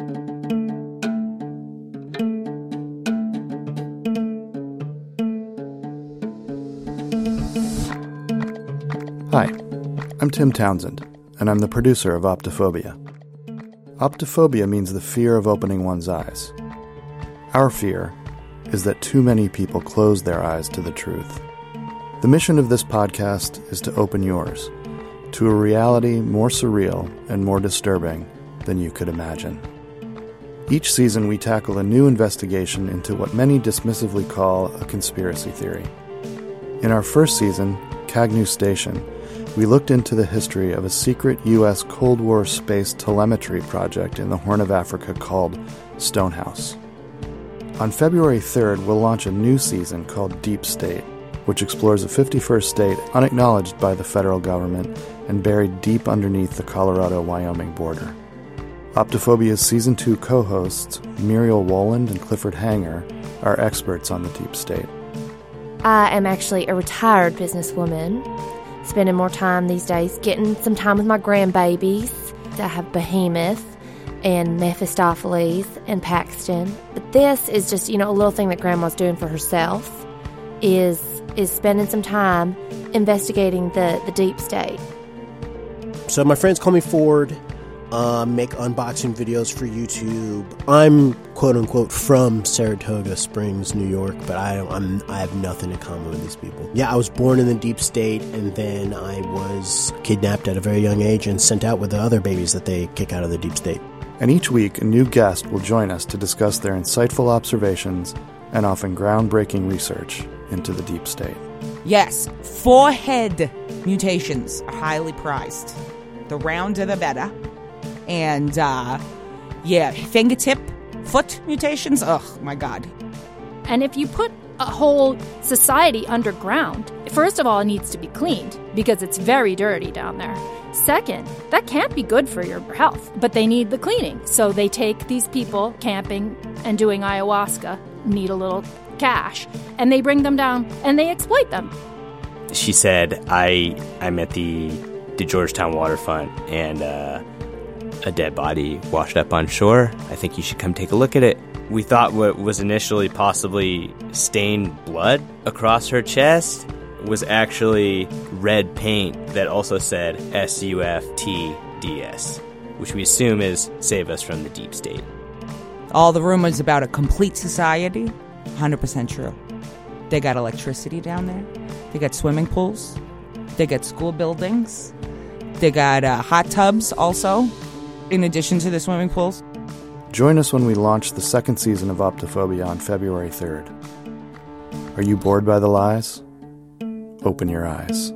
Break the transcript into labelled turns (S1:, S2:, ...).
S1: Hi, I'm Tim Townsend, and I'm the producer of Optophobia. Optophobia means the fear of opening one's eyes. Our fear is that too many people close their eyes to the truth. The mission of this podcast is to open yours to a reality more surreal and more disturbing than you could imagine. Each season, we tackle a new investigation into what many dismissively call a conspiracy theory. In our first season, Kagnew Station, we looked into the history of a secret U.S. Cold War space telemetry project in the Horn of Africa called Stonehouse. On February 3rd, we'll launch a new season called Deep State, which explores a 51st state unacknowledged by the federal government and buried deep underneath the Colorado Wyoming border. Optophobia's Season 2 co hosts, Muriel Woland and Clifford Hanger, are experts on the deep state.
S2: I am actually a retired businesswoman, spending more time these days getting some time with my grandbabies. I have Behemoth and Mephistopheles and Paxton. But this is just, you know, a little thing that grandma's doing for herself is is spending some time investigating the, the deep state.
S3: So my friends call me Ford uh, make unboxing videos for YouTube. I'm quote unquote from Saratoga Springs, New York, but I don't, I'm I have nothing in common with these people. Yeah, I was born in the deep state, and then I was kidnapped at a very young age and sent out with the other babies that they kick out of the deep state.
S1: And each week, a new guest will join us to discuss their insightful observations and often groundbreaking research into the deep state.
S4: Yes, forehead mutations are highly prized. The rounder the better and uh, yeah, fingertip, foot mutations. Oh my god.
S5: And if you put a whole society underground, first of all, it needs to be cleaned because it's very dirty down there. Second, that can't be good for your health, but they need the cleaning. So they take these people camping and doing ayahuasca, need a little cash, and they bring them down and they exploit them.
S6: She said, I, I'm at the, the Georgetown waterfront and, uh, a dead body washed up on shore. I think you should come take a look at it. We thought what was initially possibly stained blood across her chest was actually red paint that also said SUFTDS, which we assume is Save Us from the Deep State.
S4: All the rumors about a complete society, 100% true. They got electricity down there, they got swimming pools, they got school buildings, they got uh, hot tubs also in addition to the swimming pools.
S1: Join us when we launch the second season of Optophobia on February 3rd. Are you bored by the lies? Open your eyes.